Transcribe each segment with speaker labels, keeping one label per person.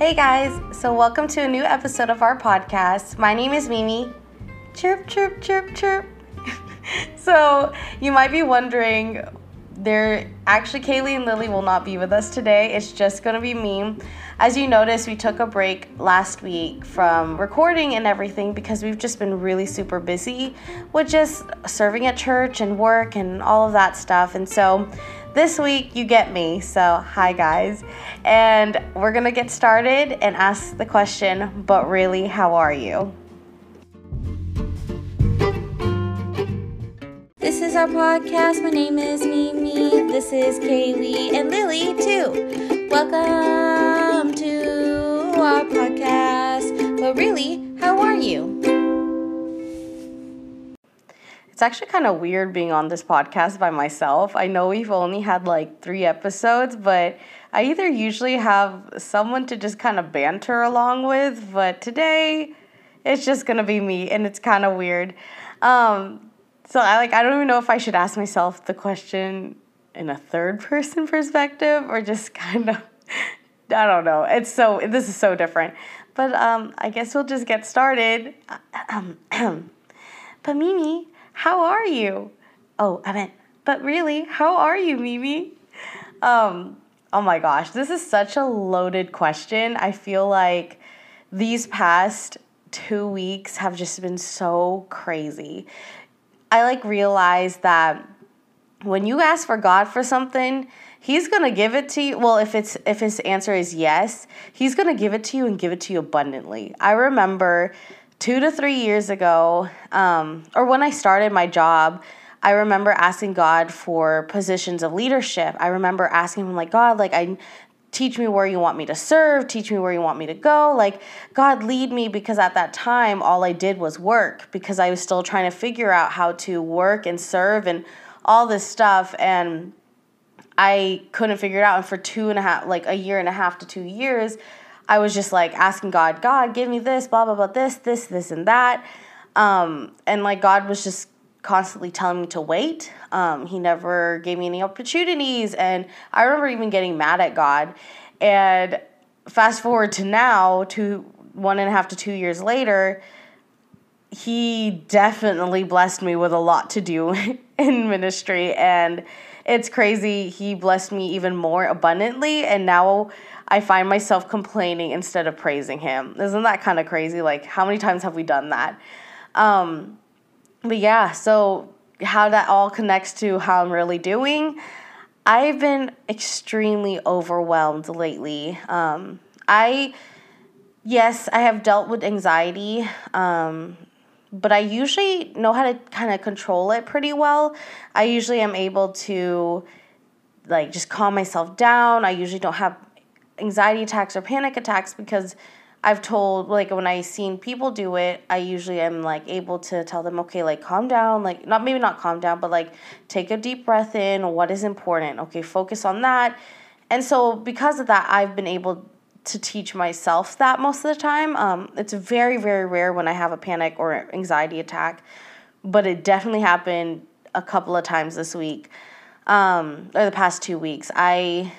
Speaker 1: Hey guys, so welcome to a new episode of our podcast. My name is Mimi. Chirp, chirp, chirp, chirp. so you might be wondering, there actually Kaylee and Lily will not be with us today. It's just gonna be me. As you noticed, we took a break last week from recording and everything because we've just been really super busy with just serving at church and work and all of that stuff. And so this week you get me. So, hi guys. And we're going to get started and ask the question, but really, how are you? This is our podcast. My name is Mimi. This is Kaylee and Lily, too. Welcome to our podcast. But really, how are you? It's actually kind of weird being on this podcast by myself. I know we've only had like three episodes, but I either usually have someone to just kind of banter along with, but today it's just gonna be me, and it's kind of weird. Um, so I like I don't even know if I should ask myself the question in a third person perspective or just kind of I don't know. It's so this is so different. But um, I guess we'll just get started. but Mimi, how are you? Oh, I meant, but really, how are you, Mimi? Um, oh my gosh, this is such a loaded question. I feel like these past two weeks have just been so crazy. I like realized that when you ask for God for something, he's going to give it to you. Well, if it's if his answer is yes, he's going to give it to you and give it to you abundantly. I remember two to three years ago, um, or when I started my job, I remember asking God for positions of leadership. I remember asking him, like, God, like, I teach me where you want me to serve, teach me where you want me to go. Like, God, lead me because at that time, all I did was work because I was still trying to figure out how to work and serve and all this stuff. And I couldn't figure it out. And for two and a half, like a year and a half to two years, I was just like asking God, God, give me this, blah, blah, blah, this, this, this, and that. Um, and like God was just constantly telling me to wait. Um, he never gave me any opportunities. And I remember even getting mad at God. And fast forward to now, to one and a half to two years later, he definitely blessed me with a lot to do in ministry. And it's crazy. He blessed me even more abundantly. And now I find myself complaining instead of praising him. Isn't that kind of crazy? Like, how many times have we done that? Um, but yeah, so how that all connects to how I'm really doing. I've been extremely overwhelmed lately. Um, I, yes, I have dealt with anxiety, um, but I usually know how to kind of control it pretty well. I usually am able to like just calm myself down. I usually don't have anxiety attacks or panic attacks because I've told like when I've seen people do it, I usually am like able to tell them, okay, like calm down, like not maybe not calm down, but like take a deep breath in. What is important? Okay, focus on that. And so because of that, I've been able to teach myself that most of the time. Um, it's very very rare when I have a panic or anxiety attack, but it definitely happened a couple of times this week, um, or the past two weeks. I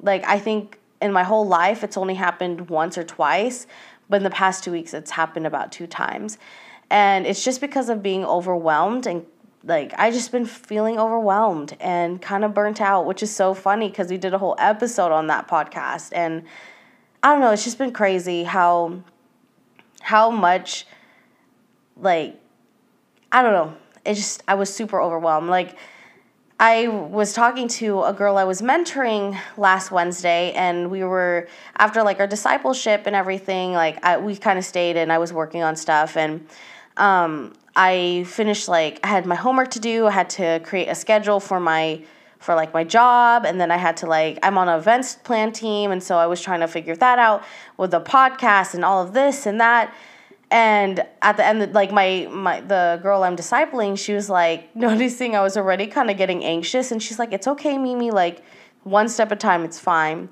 Speaker 1: like I think in my whole life, it's only happened once or twice, but in the past two weeks, it's happened about two times. And it's just because of being overwhelmed and like I just been feeling overwhelmed and kind of burnt out, which is so funny because we did a whole episode on that podcast and I don't know, it's just been crazy how how much like I don't know. It just I was super overwhelmed. Like I was talking to a girl I was mentoring last Wednesday, and we were after like our discipleship and everything. Like I, we kind of stayed, and I was working on stuff, and um, I finished like I had my homework to do. I had to create a schedule for my for like my job, and then I had to like I'm on an events plan team, and so I was trying to figure that out with the podcast and all of this and that and at the end like my my the girl i'm discipling she was like noticing i was already kind of getting anxious. And she's like it's okay mimi. Like one step at a time. It's fine.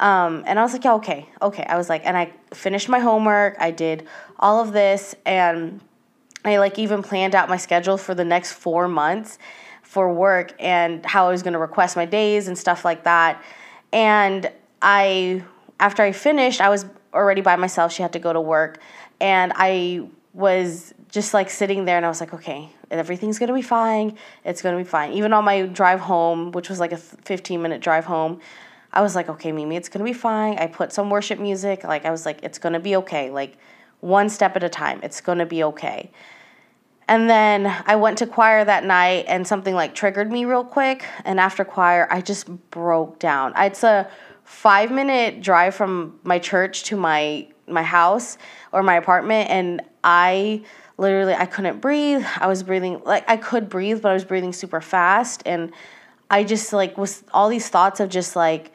Speaker 1: Um, and i was like yeah okay okay. I was like and i finished my homework. I did all of this. And i like even planned out my schedule for the next four months for work and how i was going to request my days and stuff like that. And i after I finished, I was already by myself. She had to go to work. And I was just like sitting there and I was like, okay, everything's gonna be fine. It's gonna be fine. Even on my drive home, which was like a 15 minute drive home, I was like, okay, Mimi, it's gonna be fine. I put some worship music. Like, I was like, it's gonna be okay. Like, one step at a time. It's gonna be okay. And then I went to choir that night and something like triggered me real quick. And after choir, I just broke down. It's a five minute drive from my church to my my house or my apartment and I literally I couldn't breathe. I was breathing like I could breathe, but I was breathing super fast and I just like was all these thoughts of just like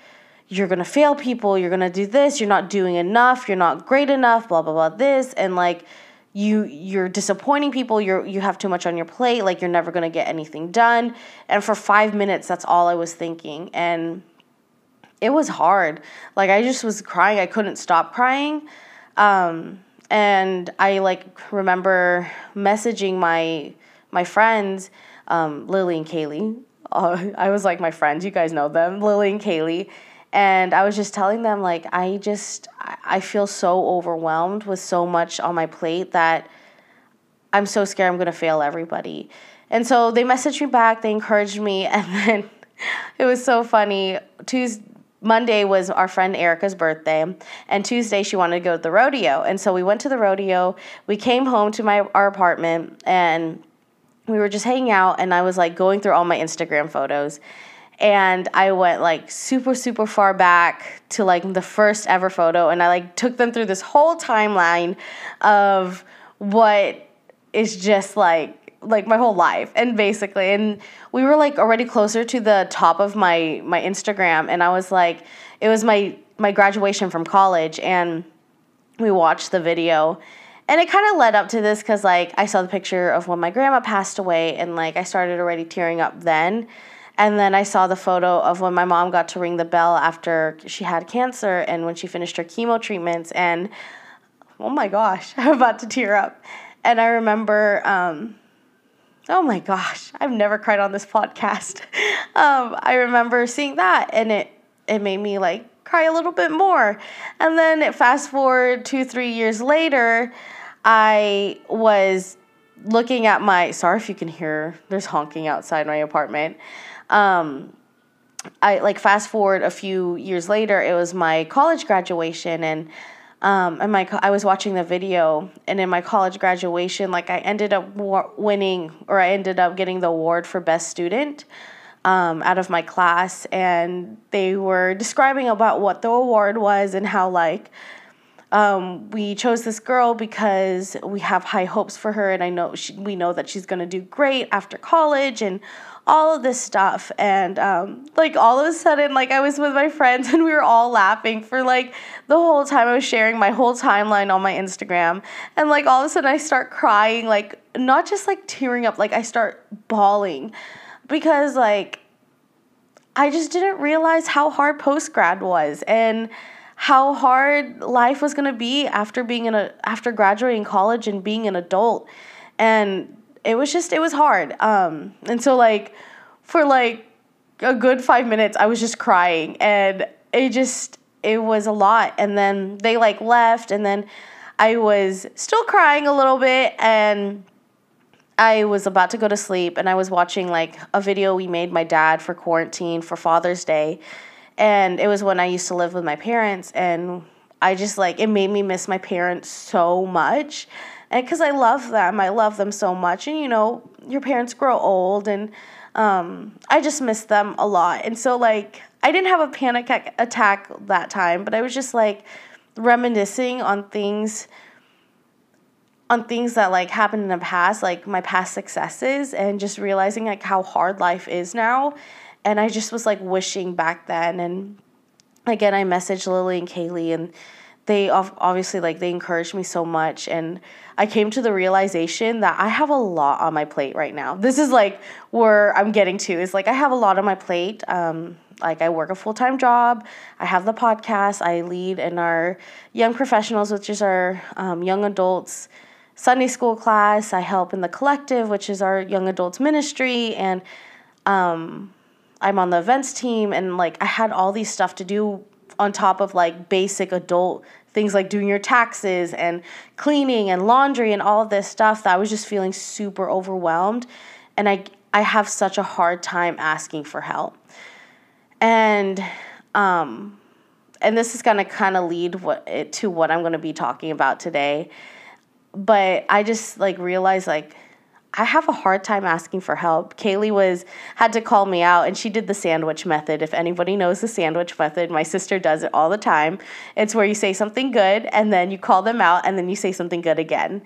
Speaker 1: you're gonna fail people, you're gonna do this, you're not doing enough, you're not great enough, blah blah blah this and like you you're disappointing people, you're you have too much on your plate, like you're never gonna get anything done. And for five minutes that's all I was thinking. And it was hard. Like I just was crying. I couldn't stop crying. Um, and I like remember messaging my my friends, um, Lily and Kaylee. Uh, I was like my friends. You guys know them, Lily and Kaylee. And I was just telling them like I just I feel so overwhelmed with so much on my plate that I'm so scared I'm gonna fail everybody. And so they messaged me back. They encouraged me, and then it was so funny. Tuesday Monday was our friend Erica's birthday, and Tuesday she wanted to go to the rodeo. And so we went to the rodeo. We came home to my our apartment and we were just hanging out and I was like going through all my Instagram photos. And I went like super super far back to like the first ever photo and I like took them through this whole timeline of what is just like like my whole life and basically and we were like already closer to the top of my my Instagram and I was like it was my my graduation from college and we watched the video and it kind of led up to this cuz like I saw the picture of when my grandma passed away and like I started already tearing up then and then I saw the photo of when my mom got to ring the bell after she had cancer and when she finished her chemo treatments and oh my gosh I'm about to tear up and I remember um, Oh my gosh, I've never cried on this podcast. Um, I remember seeing that and it it made me like cry a little bit more. And then fast forward two, three years later, I was looking at my sorry if you can hear there's honking outside my apartment. Um, I like fast forward a few years later, it was my college graduation and um, and my I was watching the video, and in my college graduation, like I ended up winning, or I ended up getting the award for best student um, out of my class, and they were describing about what the award was and how like um, we chose this girl because we have high hopes for her, and I know she, we know that she's gonna do great after college and all of this stuff. And um, like all of a sudden like i was with my friends and we were all laughing for like the whole time i was sharing my whole timeline on my instagram. And like all of a sudden i start crying like not just like tearing up like i start bawling because like i just didn't realize how hard post grad was and how hard life was going to be after being in a after graduating college and being an adult. And it was just it was hard. Um, and so like for like a good five minutes, I was just crying, and it just it was a lot. And then they like left, and then I was still crying a little bit, and I was about to go to sleep, and I was watching like a video we made my dad for quarantine for Father's Day, and it was when I used to live with my parents, and I just like it made me miss my parents so much and because I love them, I love them so much. And you know, your parents grow old, and um, I just miss them a lot. And so, like, I didn't have a panic attack that time, but I was just like reminiscing on things on things that like happened in the past like my past successes and just realizing like how hard life is now and i just was like wishing back then and again i messaged lily and kaylee and they obviously like they encouraged me so much and i came to the realization that i have a lot on my plate right now. This is like where i'm getting to is like i have a lot on my plate. Um, like i work a full-time job. I have the podcast. I lead in our young professionals which is our um, young adults sunday school class. I help in the collective which is our young adults ministry. And um, i'm on the events team. And like i had all these stuff to do on top of like basic adult things like doing your taxes and cleaning and laundry and all of this stuff that I was just feeling super overwhelmed and I I have such a hard time asking for help. And um and this is going to kind of lead what it, to what I'm going to be talking about today. But I just like realized like I have a hard time asking for help. Kaylee was had to call me out and she did the sandwich method. If anybody knows the sandwich method, my sister does it all the time. It's where you say something good and then you call them out and then you say something good again.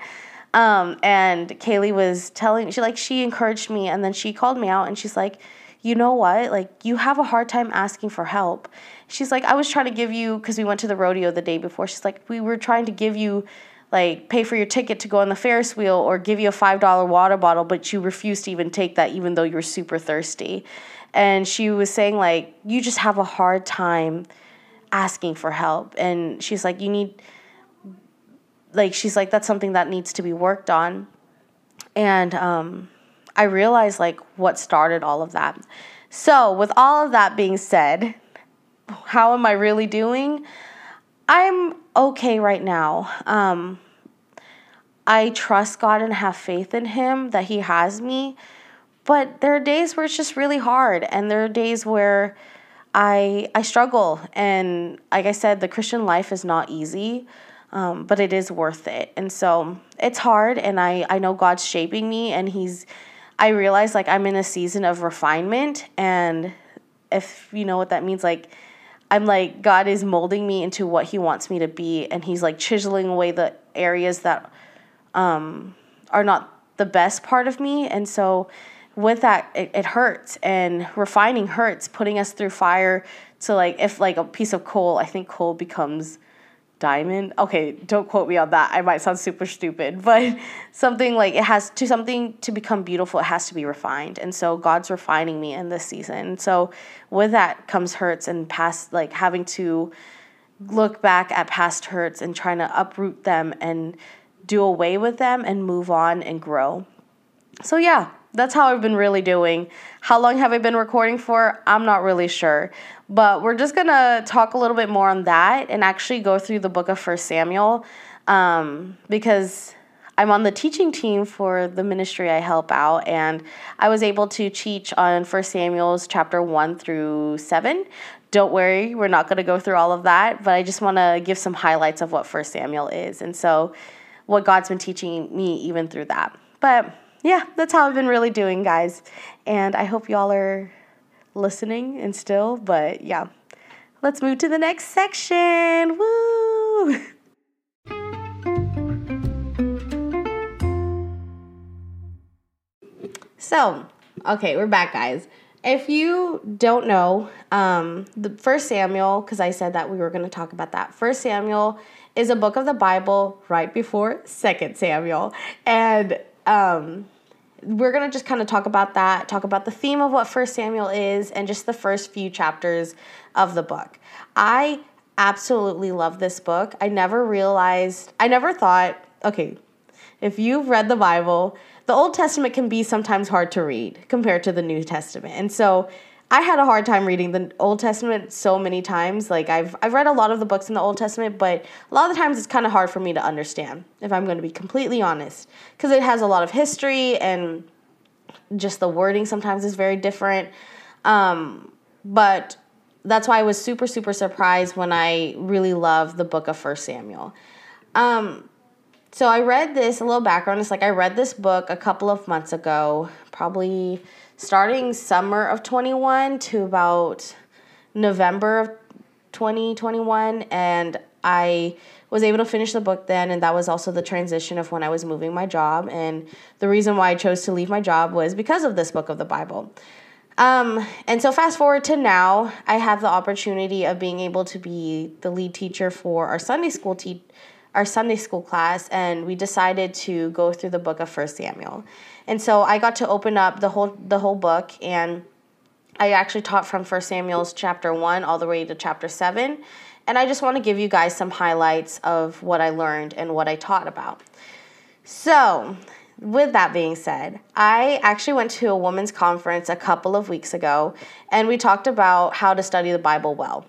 Speaker 1: Um, and Kaylee was telling she like she encouraged me and then she called me out and she's like, "You know what? Like you have a hard time asking for help." She's like, "I was trying to give you cuz we went to the rodeo the day before. She's like, "We were trying to give you like pay for your ticket to go on the Ferris wheel or give you a $5 water bottle, but you refuse to even take that even though you're super thirsty. And she was saying, like, you just have a hard time asking for help. And she's like, you need, like, she's like, that's something that needs to be worked on. And um, I realized, like, what started all of that. So, with all of that being said, how am I really doing? I'm okay right now. Um, I trust God and have faith in Him that He has me. But there are days where it's just really hard, and there are days where I I struggle. And like I said, the Christian life is not easy, um, but it is worth it. And so it's hard, and I I know God's shaping me, and He's. I realize like I'm in a season of refinement, and if you know what that means, like I'm like, God is molding me into what He wants me to be, and He's like chiseling away the areas that um, are not the best part of me. And so, with that, it, it hurts, and refining hurts, putting us through fire to like, if like a piece of coal, I think coal becomes diamond. Okay, don't quote me on that. I might sound super stupid, but something like it has to something to become beautiful, it has to be refined. And so God's refining me in this season. So with that comes hurts and past like having to look back at past hurts and trying to uproot them and do away with them and move on and grow. So yeah, that's how I've been really doing. How long have I been recording for? I'm not really sure. But we're just going to talk a little bit more on that and actually go through the book of First Samuel um, because I'm on the teaching team for the ministry I help out, and I was able to teach on First Samuel's chapter 1 through 7. Don't worry, we're not going to go through all of that, but I just want to give some highlights of what First Samuel is. And so, what God's been teaching me even through that. But yeah, that's how I've been really doing, guys. And I hope y'all are listening and still, but yeah. Let's move to the next section. Woo! So, okay, we're back, guys. If you don't know, um, the First Samuel, because I said that we were going to talk about that. First Samuel is a book of the Bible right before Second Samuel, and um, we're going to just kind of talk about that, talk about the theme of what First Samuel is, and just the first few chapters of the book. I absolutely love this book. I never realized, I never thought, okay, if you've read the Bible, the Old Testament can be sometimes hard to read compared to the New Testament. And so I had a hard time reading the Old Testament so many times. Like I've I've read a lot of the books in the Old Testament, but a lot of the times it's kind of hard for me to understand if I'm going to be completely honest, because it has a lot of history and just the wording sometimes is very different. Um, but that's why I was super super surprised when I really loved the book of First Samuel. Um, so I read this a little background. It's like I read this book a couple of months ago, probably starting summer of 21 to about November of 2021 and I was able to finish the book then and that was also the transition of when I was moving my job and the reason why I chose to leave my job was because of this book of the Bible. Um, and so fast forward to now, I have the opportunity of being able to be the lead teacher for our Sunday school te- our Sunday school class and we decided to go through the book of First Samuel. And so I got to open up the whole the whole book and I actually taught from First Samuel's chapter 1 all the way to chapter 7. And I just want to give you guys some highlights of what I learned and what I taught about. So, with that being said, I actually went to a women's conference a couple of weeks ago and we talked about how to study the Bible well.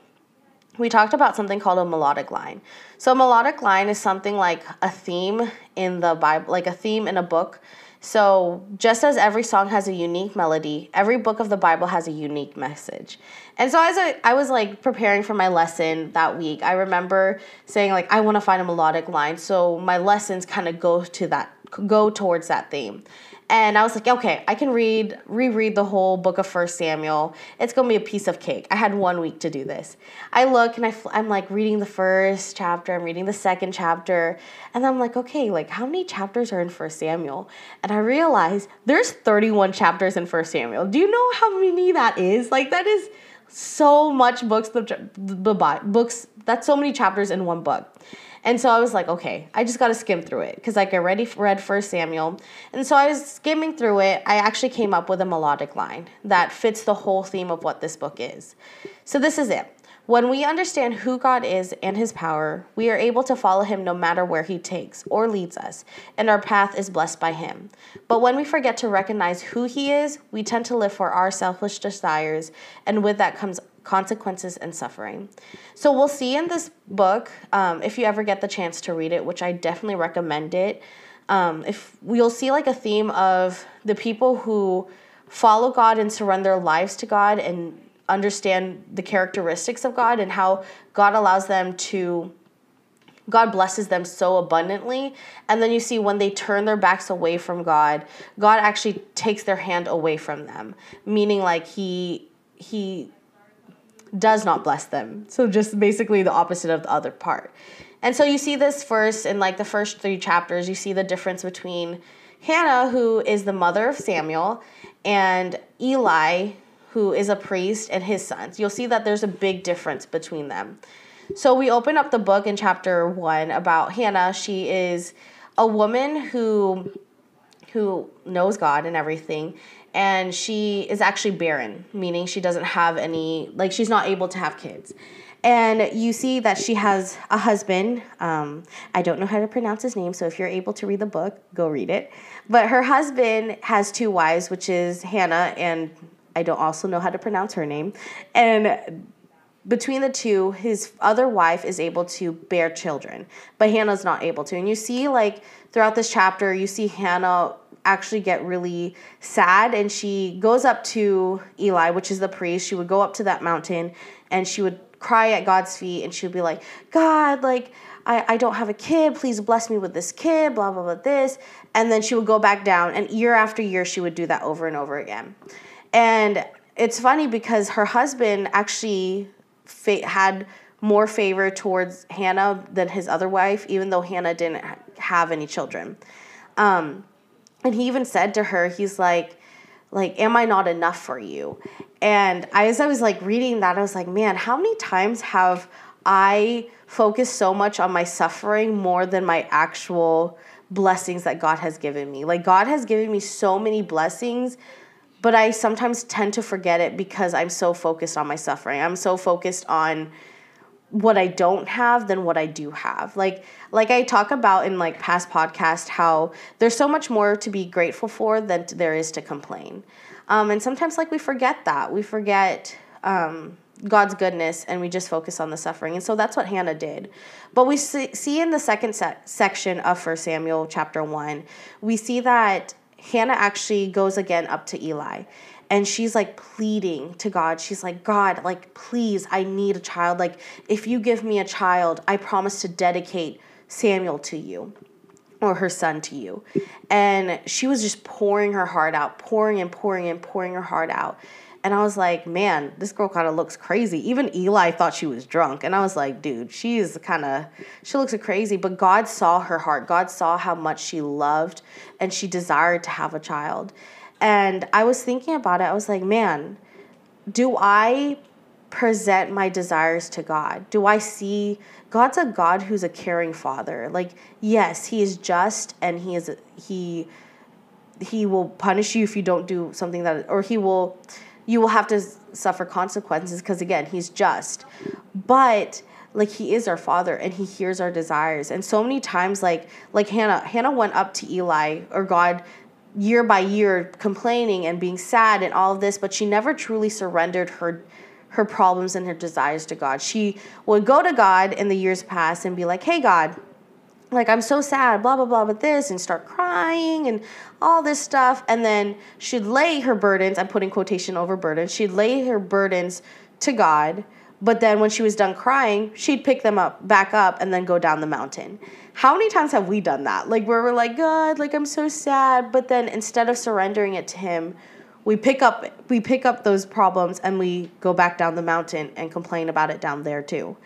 Speaker 1: We talked about something called a melodic line. So, a melodic line is something like a theme in the Bible, like a theme in a book. So, just as every song has a unique melody, every book of the Bible has a unique message. And so, as I, I was like preparing for my lesson that week, I remember saying, like, I want to find a melodic line. So, my lessons kind of go to that, go towards that theme. And I was like, okay, I can read, reread the whole book of First Samuel. It's gonna be a piece of cake. I had one week to do this. I look and I, I'm like reading the first chapter, I'm reading the second chapter, and I'm like, okay, like how many chapters are in First Samuel? And I realized there's 31 chapters in First Samuel. Do you know how many that is? Like that is so much books, the, the books. That's so many chapters in one book. And so I was like, okay, I just got to skim through it because like I already read First Samuel, and so I was skimming through it. I actually came up with a melodic line that fits the whole theme of what this book is. So this is it. When we understand who God is and his power, we are able to follow him no matter where he takes or leads us, and our path is blessed by him. But when we forget to recognize who he is, we tend to live for our selfish desires, and with that comes consequences and suffering. So we'll see in this book, um, if you ever get the chance to read it, which I definitely recommend it. Um, if we'll see like a theme of the people who follow God and surrender their lives to God and understand the characteristics of God and how God allows them to God blesses them so abundantly. And then you see when they turn their backs away from God, God actually takes their hand away from them, meaning like he he does not bless them. So just basically the opposite of the other part. And so you see this first in like the first three chapters, you see the difference between Hannah, who is the mother of Samuel, and Eli, who is a priest, and his sons. You'll see that there's a big difference between them. So we open up the book in chapter one about Hannah. She is a woman who who knows God and everything, and she is actually barren, meaning she doesn't have any, like, she's not able to have kids. And you see that she has a husband. Um, I don't know how to pronounce his name, so if you're able to read the book, go read it. But her husband has two wives, which is Hannah, and I don't also know how to pronounce her name. And between the two, his other wife is able to bear children, but Hannah's not able to. And you see, like, throughout this chapter, you see Hannah actually get really sad and she goes up to Eli, which is the priest. She would go up to that mountain and she would cry at God's feet and she would be like, God, like, I, I don't have a kid. Please bless me with this kid, blah, blah, blah, this. And then she would go back down. And year after year, she would do that over and over again. And it's funny because her husband actually fa- had more favor towards Hannah than his other wife, even though Hannah didn't have any children. Um, and he even said to her he's like like am i not enough for you? And I, as i was like reading that i was like man how many times have i focused so much on my suffering more than my actual blessings that god has given me? Like god has given me so many blessings but i sometimes tend to forget it because i'm so focused on my suffering. I'm so focused on what I don't have than what I do have. Like like I talk about in like past podcast how there's so much more to be grateful for than there is to complain. Um, and sometimes like we forget that. We forget um, God's goodness and we just focus on the suffering. And so that's what Hannah did. But we see, see in the second se- section of First Samuel chapter 1, we see that Hannah actually goes again up to Eli and she's like pleading to God. She's like, God, like, please, I need a child. Like, if you give me a child, I promise to dedicate Samuel to you or her son to you. And she was just pouring her heart out, pouring and pouring and pouring her heart out. And I was like, man, this girl kind of looks crazy. Even Eli thought she was drunk. And I was like, dude, she's kind of, she looks crazy. But God saw her heart. God saw how much she loved and she desired to have a child. And I was thinking about it. I was like, man, do I present my desires to God? Do I see God's a God who's a caring father? Like, yes, he is just and he is he he will punish you if you don't do something that or he will you will have to suffer consequences because again, he's just. But like he is our father and he hears our desires and so many times like like hannah hannah went up to eli or god year by year complaining and being sad and all of this, but she never truly surrendered her her problems and her desires to God. She would go to God in the years past and be like, hey, God, like I'm so sad, blah blah blah with this, and start crying and all this stuff, and then she'd lay her burdens. I'm putting quotation over burdens. She'd lay her burdens to God, but then when she was done crying, she'd pick them up back up and then go down the mountain. How many times have we done that? Like where we're like, God, like I'm so sad, but then instead of surrendering it to Him, we pick up we pick up those problems and we go back down the mountain and complain about it down there too.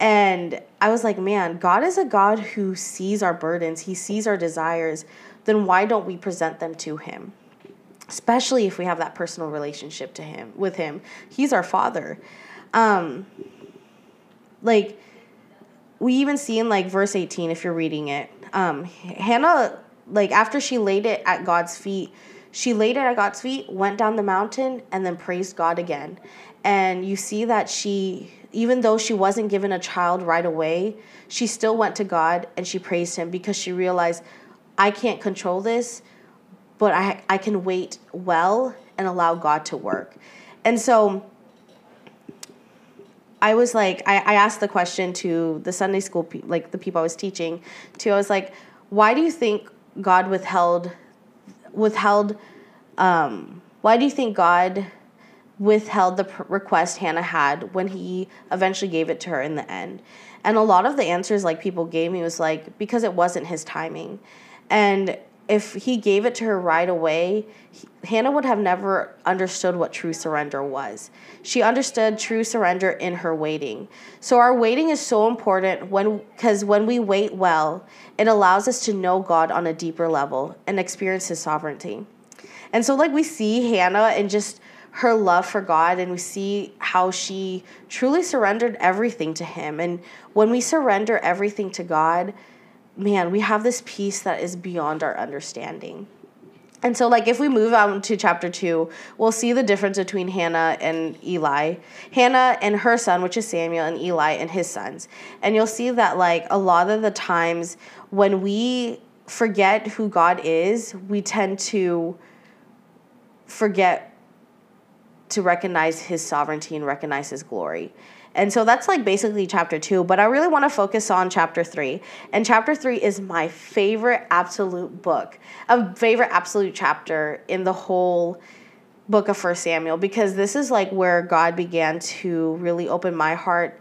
Speaker 1: And I was like, man, God is a God who sees our burdens, He sees our desires. Then why don't we present them to Him? Especially if we have that personal relationship to Him with Him. He's our Father. Um, like we even see in like verse 18 if you're reading it um, hannah like after she laid it at god's feet she laid it at god's feet went down the mountain and then praised god again and you see that she even though she wasn't given a child right away, she still went to God and she praised him because she realized, I can't control this, but I, I can wait well and allow God to work. And so I was like, I, I asked the question to the Sunday school, pe- like the people I was teaching to, I was like, why do you think God withheld, withheld, um, why do you think God withheld the request Hannah had when he eventually gave it to her in the end. And a lot of the answers like people gave me was like because it wasn't his timing. And if he gave it to her right away, he, Hannah would have never understood what true surrender was. She understood true surrender in her waiting. So our waiting is so important when because when we wait well, it allows us to know God on a deeper level and experience his sovereignty. And so like we see Hannah and just her love for God and we see how she truly surrendered everything to Him. And when we surrender everything to God, man, we have this peace that is beyond our understanding. And so, like, if we move on to chapter two, we'll see the difference between Hannah and Eli. Hannah and her son, which is Samuel, and Eli and his sons. And you'll see that, like, a lot of the times when we forget who God is, we tend to forget to recognize his sovereignty and recognize his glory. And so that's like basically chapter two, but I really want to focus on chapter three. And chapter three is my favorite absolute book, a favorite absolute chapter in the whole book of First Samuel, because this is like where God began to really open my heart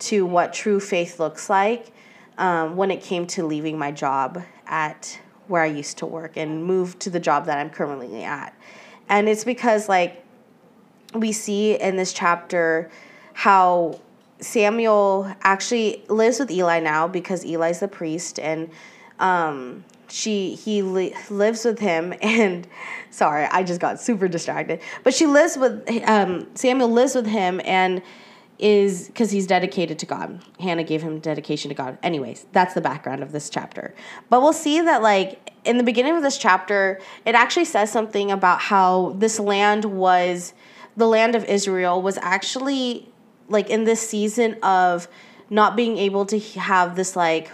Speaker 1: to what true faith looks like um, when it came to leaving my job at where I used to work and move to the job that I'm currently at. And it's because like we see in this chapter how Samuel actually lives with Eli now because Eli's the priest and um, she he li- lives with him and sorry I just got super distracted but she lives with um, Samuel lives with him and is because he's dedicated to God. Hannah gave him dedication to God. Anyways, that's the background of this chapter. But we'll see that, like, in the beginning of this chapter, it actually says something about how this land was the land of Israel was actually like in this season of not being able to have this like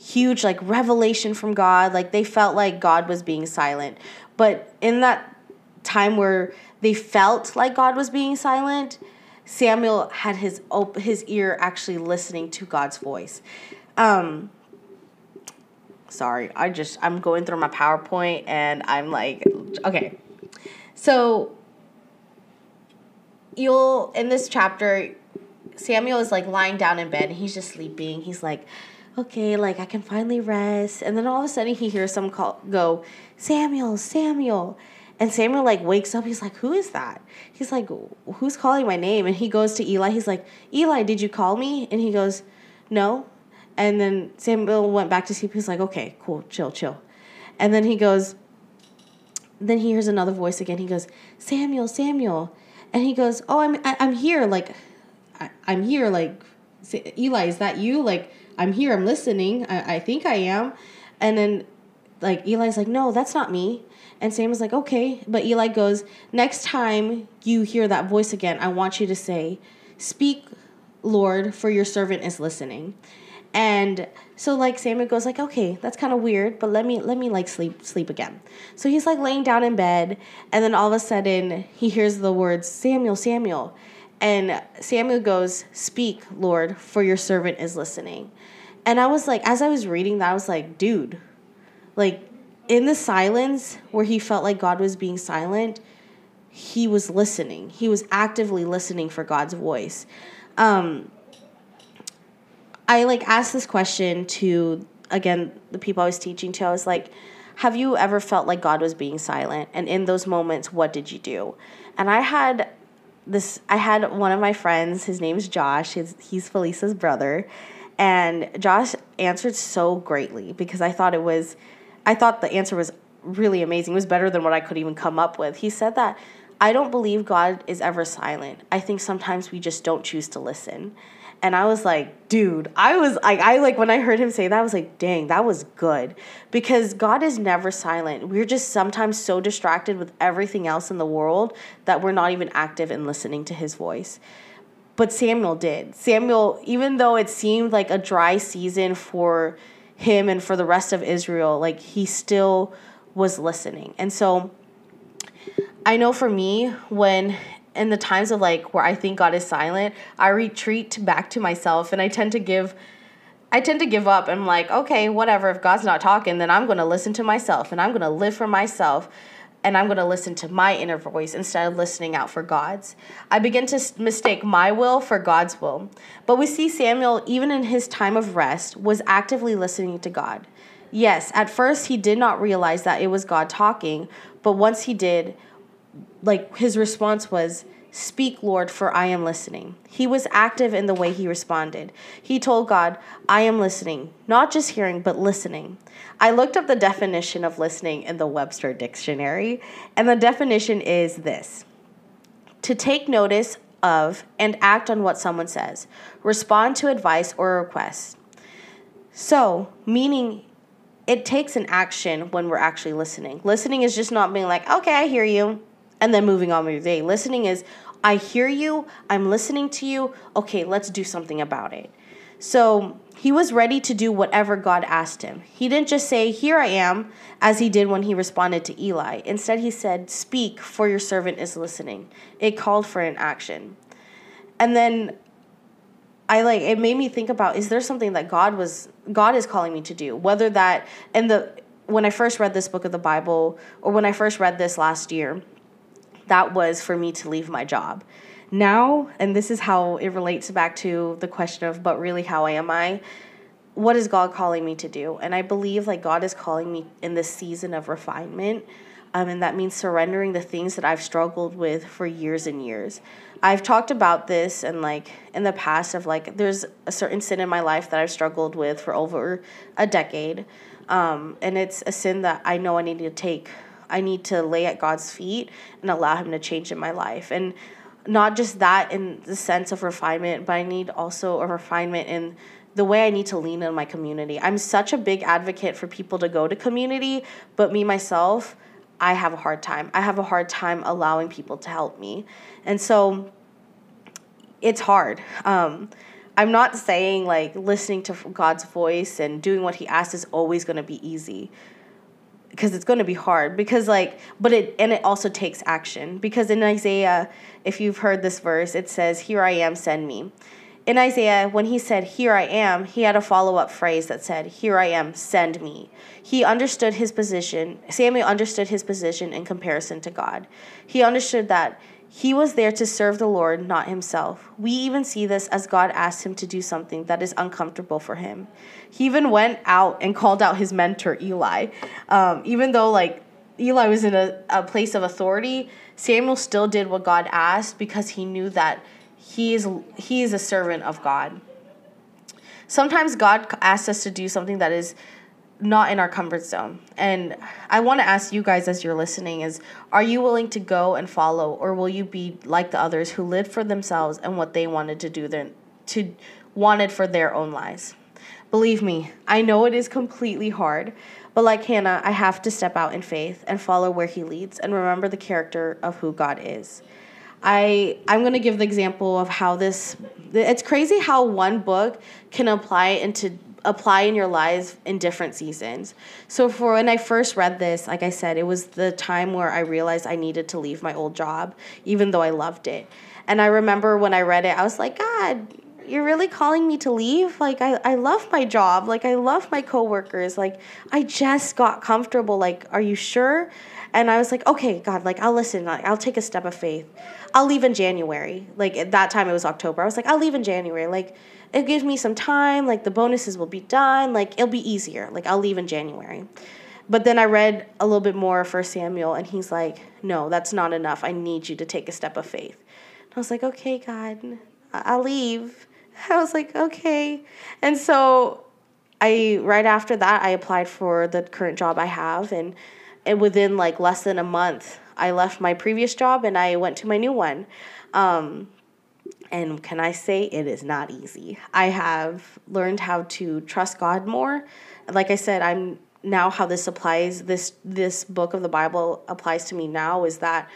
Speaker 1: huge like revelation from God like they felt like God was being silent. But in that time where they felt like God was being silent Samuel had his op- his ear actually listening to God's voice. Um sorry I just I'm going through my PowerPoint and I'm like okay. So you'll in this chapter Samuel is like lying down in bed and he's just sleeping. He's like, okay, like I can finally rest. And then all of a sudden he hears some call go, Samuel, Samuel. And Samuel like wakes up. He's like, who is that? He's like, who's calling my name? And he goes to Eli. He's like, Eli, did you call me? And he goes, no. And then Samuel went back to sleep. He's like, okay, cool, chill, chill. And then he goes, then he hears another voice again. He goes, Samuel, Samuel. And he goes, "Oh, I'm I, am i am here. Like, I, am here. Like, Eli, is that you? Like, I'm here. I'm listening. I, I think I am." And then, like, Eli's like, "No, that's not me." And Sam is like, "Okay," but Eli goes, "Next time you hear that voice again, I want you to say, "Speak, Lord, for your servant is listening." And so like Samuel goes like, okay, that's kind of weird, but let me let me like sleep sleep again. So he's like laying down in bed, and then all of a sudden he hears the words Samuel, Samuel, and Samuel goes, "Speak, Lord, for your servant is listening." And I was like, as I was reading that, I was like, dude, like in the silence where he felt like God was being silent, he was listening. He was actively listening for God's voice. Um, I like asked this question to again the people I was teaching to. I was like, "Have you ever felt like God was being silent? And in those moments, what did you do?" And I had this. I had one of my friends. His name's Josh. He's he's Felisa's brother, and Josh answered so greatly because I thought it was, I thought the answer was really amazing. It was better than what I could even come up with. He said that. I don't believe God is ever silent. I think sometimes we just don't choose to listen. And I was like, dude, I was like, I like when I heard him say that, I was like, dang, that was good. Because God is never silent. We're just sometimes so distracted with everything else in the world that we're not even active in listening to his voice. But Samuel did. Samuel, even though it seemed like a dry season for him and for the rest of Israel, like he still was listening. And so I know for me, when in the times of like where I think God is silent, I retreat back to myself and I tend to give I tend to give up. I'm like, okay, whatever. If God's not talking, then I'm going to listen to myself and I'm going to live for myself and I'm going to listen to my inner voice instead of listening out for God's. I begin to mistake my will for God's will. But we see Samuel, even in his time of rest, was actively listening to God. Yes, at first he did not realize that it was God talking, but once he did, like his response was, Speak, Lord, for I am listening. He was active in the way he responded. He told God, I am listening, not just hearing, but listening. I looked up the definition of listening in the Webster Dictionary, and the definition is this to take notice of and act on what someone says, respond to advice or request. So, meaning it takes an action when we're actually listening. Listening is just not being like, okay, I hear you and then moving on with your day. Listening is, I hear you, I'm listening to you, okay, let's do something about it. So he was ready to do whatever God asked him. He didn't just say, Here I am, as he did when he responded to Eli. Instead, he said, Speak, for your servant is listening. It called for an action. And then I like it made me think about is there something that God was God is calling me to do? Whether that in the when I first read this book of the Bible or when I first read this last year, that was for me to leave my job. Now, and this is how it relates back to the question of, but really, how am I? What is God calling me to do? And I believe like God is calling me in this season of refinement. Um, and that means surrendering the things that I've struggled with for years and years. I've talked about this and like in the past of like there's a certain sin in my life that I've struggled with for over a decade. Um, and it's a sin that I know I need to take I need to lay at God's feet and allow Him to change in my life. And not just that in the sense of refinement, but I need also a refinement in the way I need to lean in my community. I'm such a big advocate for people to go to community, but me myself, I have a hard time. I have a hard time allowing people to help me. And so it's hard. Um, I'm not saying like listening to God's voice and doing what He asks is always going to be easy because it's going to be hard because like but it and it also takes action because in Isaiah if you've heard this verse it says here I am send me. In Isaiah when he said here I am he had a follow-up phrase that said here I am send me. He understood his position Samuel understood his position in comparison to God. He understood that he was there to serve the Lord, not himself. We even see this as God asked him to do something that is uncomfortable for him. He even went out and called out his mentor, Eli. Um, even though, like, Eli was in a, a place of authority, Samuel still did what God asked because he knew that he is, he is a servant of God. Sometimes God asks us to do something that is not in our comfort zone. And I want to ask you guys as you're listening is are you willing to go and follow or will you be like the others who lived for themselves and what they wanted to do then to wanted for their own lives? Believe me, I know it is completely hard, but like Hannah, I have to step out in faith and follow where he leads and remember the character of who God is. I I'm going to give the example of how this it's crazy how one book can apply into apply in your lives in different seasons. So for when I first read this, like I said, it was the time where I realized I needed to leave my old job, even though I loved it. And I remember when I read it, I was like, God, you're really calling me to leave? Like I, I love my job. Like I love my coworkers. Like I just got comfortable. Like, are you sure? And I was like, okay, God, like I'll listen. Like I'll take a step of faith. I'll leave in January. Like at that time it was October. I was like, I'll leave in January. Like it gives me some time. Like the bonuses will be done. Like it'll be easier. Like I'll leave in January. But then I read a little bit more for Samuel, and he's like, no, that's not enough. I need you to take a step of faith. And I was like, okay, God, I'll leave. I was like, okay. And so I right after that I applied for the current job I have and and within like less than a month I left my previous job and I went to my new one. Um, and can I say it is not easy? I have learned how to trust God more. Like I said, I'm now how this applies this this book of the Bible applies to me now is that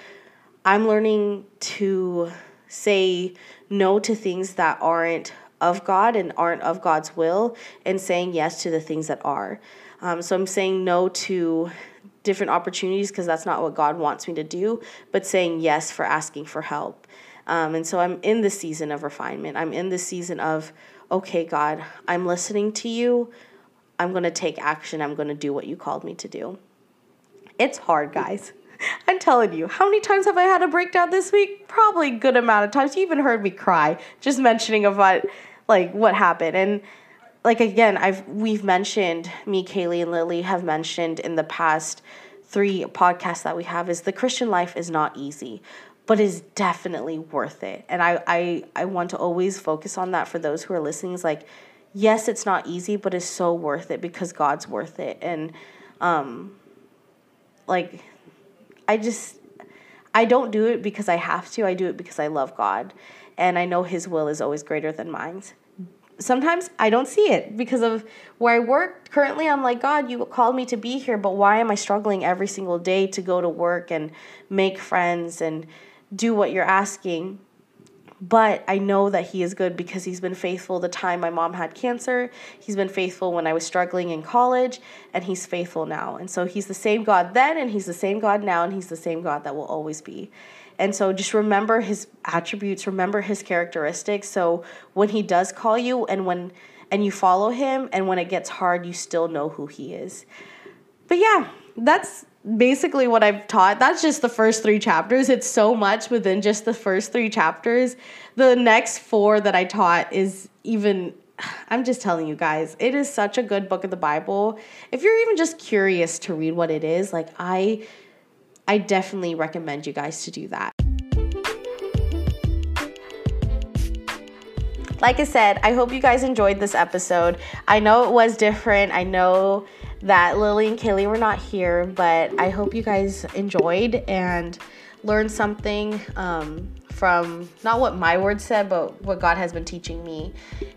Speaker 1: I'm learning to say no to things that aren't of God and aren't of God's will, and saying yes to the things that are. Um, so I'm saying no to different opportunities because that's not what God wants me to do, but saying yes for asking for help. Um, and so I'm in the season of refinement. I'm in the season of, okay, God, I'm listening to you. I'm going to take action. I'm going to do what you called me to do. It's hard, guys. I'm telling you, how many times have I had a breakdown this week? Probably a good amount of times. You even heard me cry just mentioning what, like, what happened. And like again, I've we've mentioned me, Kaylee, and Lily have mentioned in the past three podcasts that we have is the Christian life is not easy, but is definitely worth it. And I I I want to always focus on that for those who are listening. Is like, yes, it's not easy, but it's so worth it because God's worth it. And um, like I just I don't do it because I have to. I do it because I love God and I know his will is always greater than mine. Sometimes I don't see it because of where I work. Currently, I'm like, God, you called me to be here, but why am I struggling every single day to go to work and make friends and do what you're asking? But I know that He is good because He's been faithful the time my mom had cancer. He's been faithful when I was struggling in college, and He's faithful now. And so He's the same God then, and He's the same God now, and He's the same God that will always be. And so just remember His attributes, remember His characteristics. So when He does call you, and when and you follow Him, and when it gets hard, you still know who He is. But yeah, that's basically what I've taught. That's just the first three chapters. It's so much within just the first three chapters. The next four that I taught is even. I'm just telling you guys, it is such a good book of the Bible. If you're even just curious to read what it is, like I I definitely recommend you guys to do that. Like I said, I hope you guys enjoyed this episode. I know it was different. I know that Lily and Kaylee were not here, but I hope you guys enjoyed and learned something um, from not what my words said, but what God has been teaching me.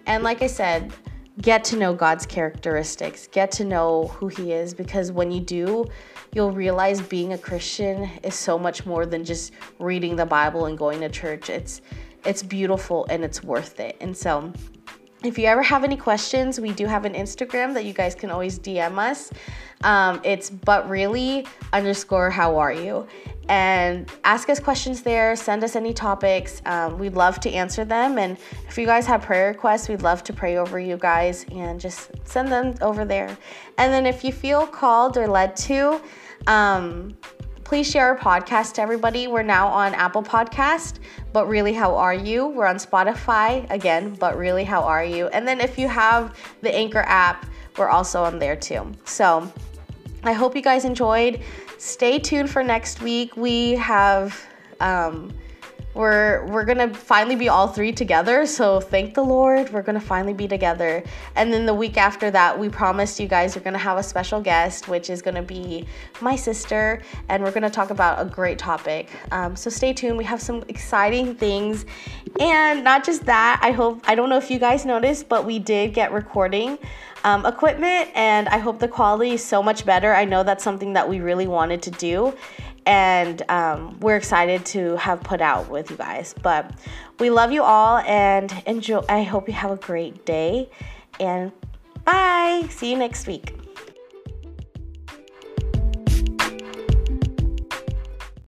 Speaker 1: And like I said, get to know God's characteristics, get to know who He is, because when you do, you'll realize being a Christian is so much more than just reading the Bible and going to church. It's it's beautiful and it's worth it. And so if you ever have any questions, we do have an Instagram that you guys can always DM us. Um, it's but really underscore how are you? And ask us questions there send us any topics. Um, we'd love to answer them. And if you guys have prayer requests we'd love to pray over you guys and just send them over there. And then if you feel called or led to um, please share our podcast to everybody. We're now on Apple Podcast, but really, how are you? We're on Spotify again, but really, how are you? And then if you have the Anchor app, we're also on there too. So I hope you guys enjoyed. Stay tuned for next week. We have um, we're we're gonna finally be all three together so thank the lord we're gonna finally be together. And then the week after that we promised you guys we're gonna have a special guest which is gonna be my sister and we're gonna talk about a great topic. Um, so stay tuned we have some exciting things. And not just that i hope i don't know if you guys noticed but we did get recording um, equipment and i hope the quality is so much better. I know that's something that we really wanted to do and um, we're excited to have put out with you guys. But we love you all and enjoy. I hope you have a great day and Bye. See you next week.